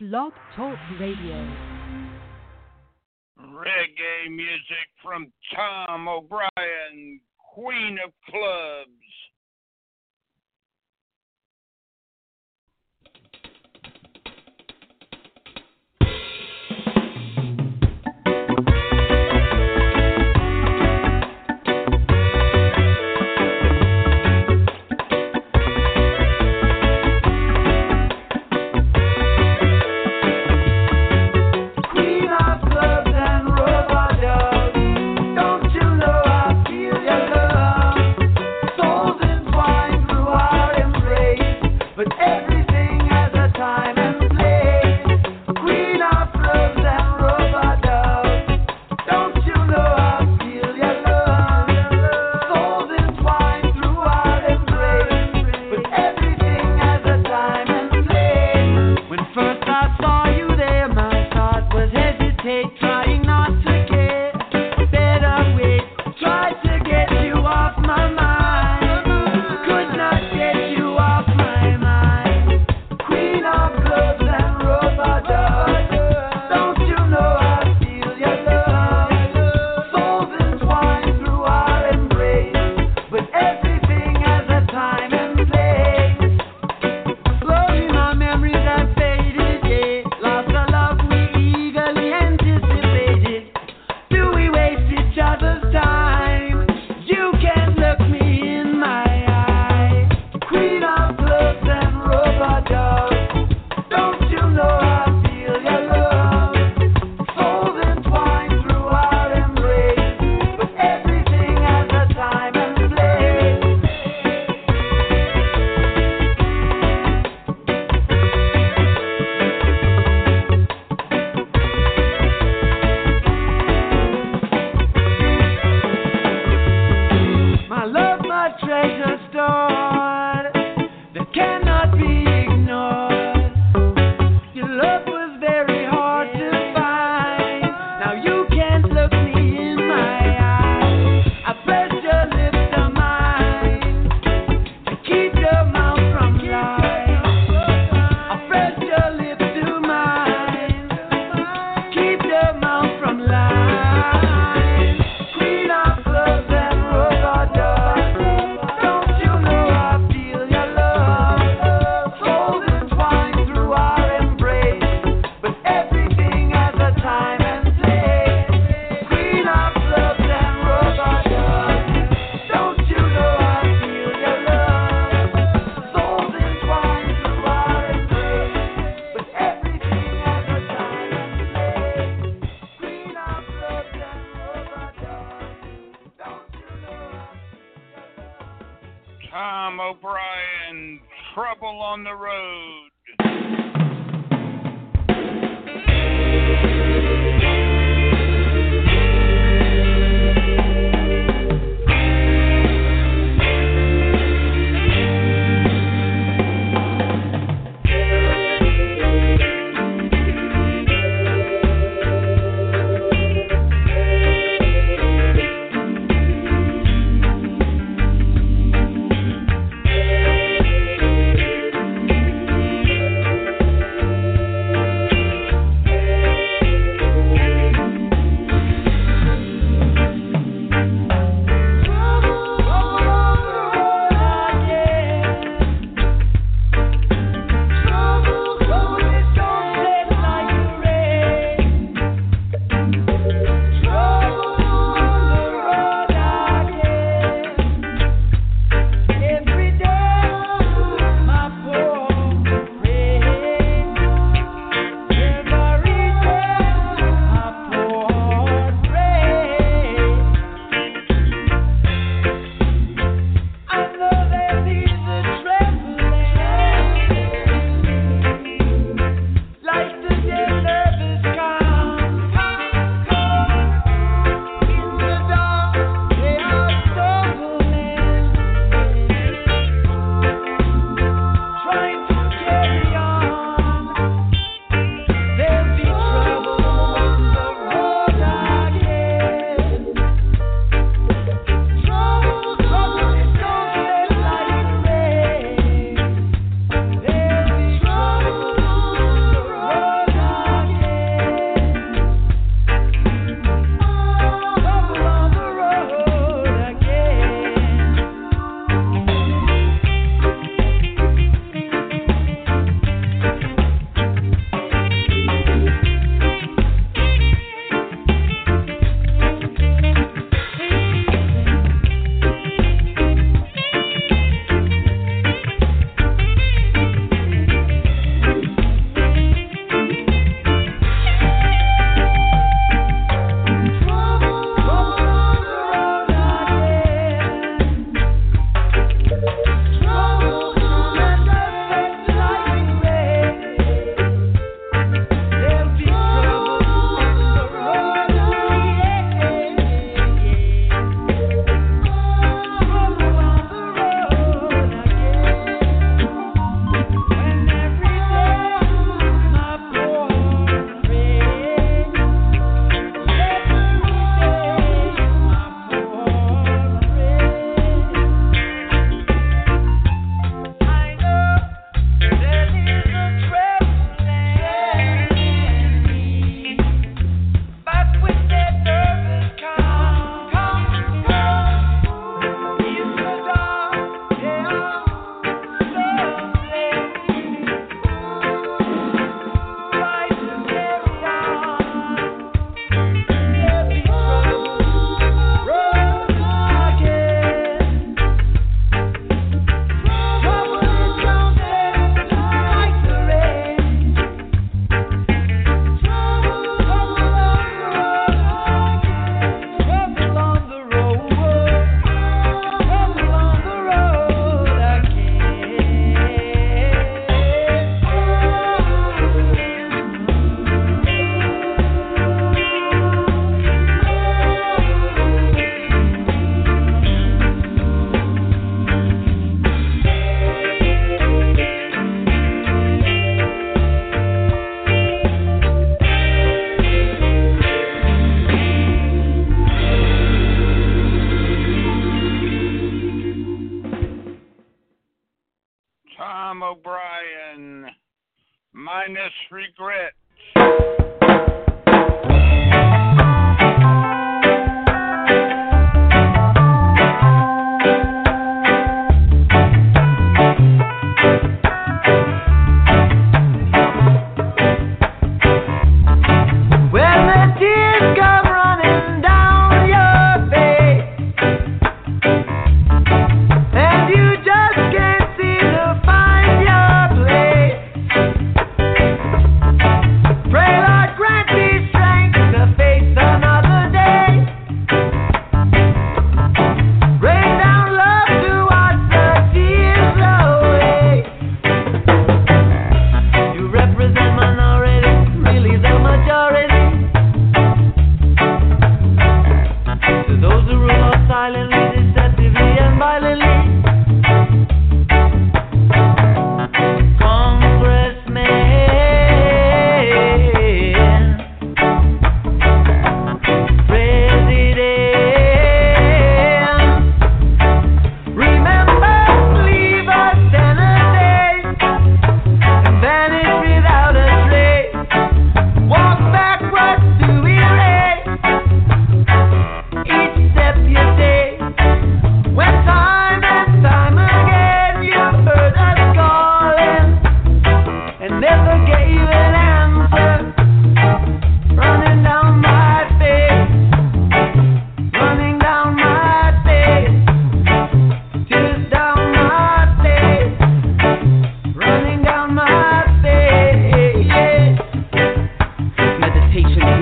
Blog Talk Radio. Reggae music from Tom O'Brien, Queen of Clubs. take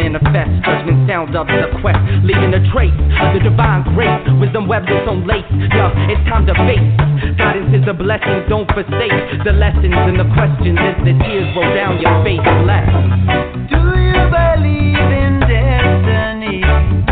manifest. Judgment sound of the quest, leaving a trace of the divine grace. Wisdom webs its own lace. Yo, it's time to face. Guidance is a blessing, don't forsake the lessons and the questions as the tears roll down your face. Bless. Do you believe in destiny?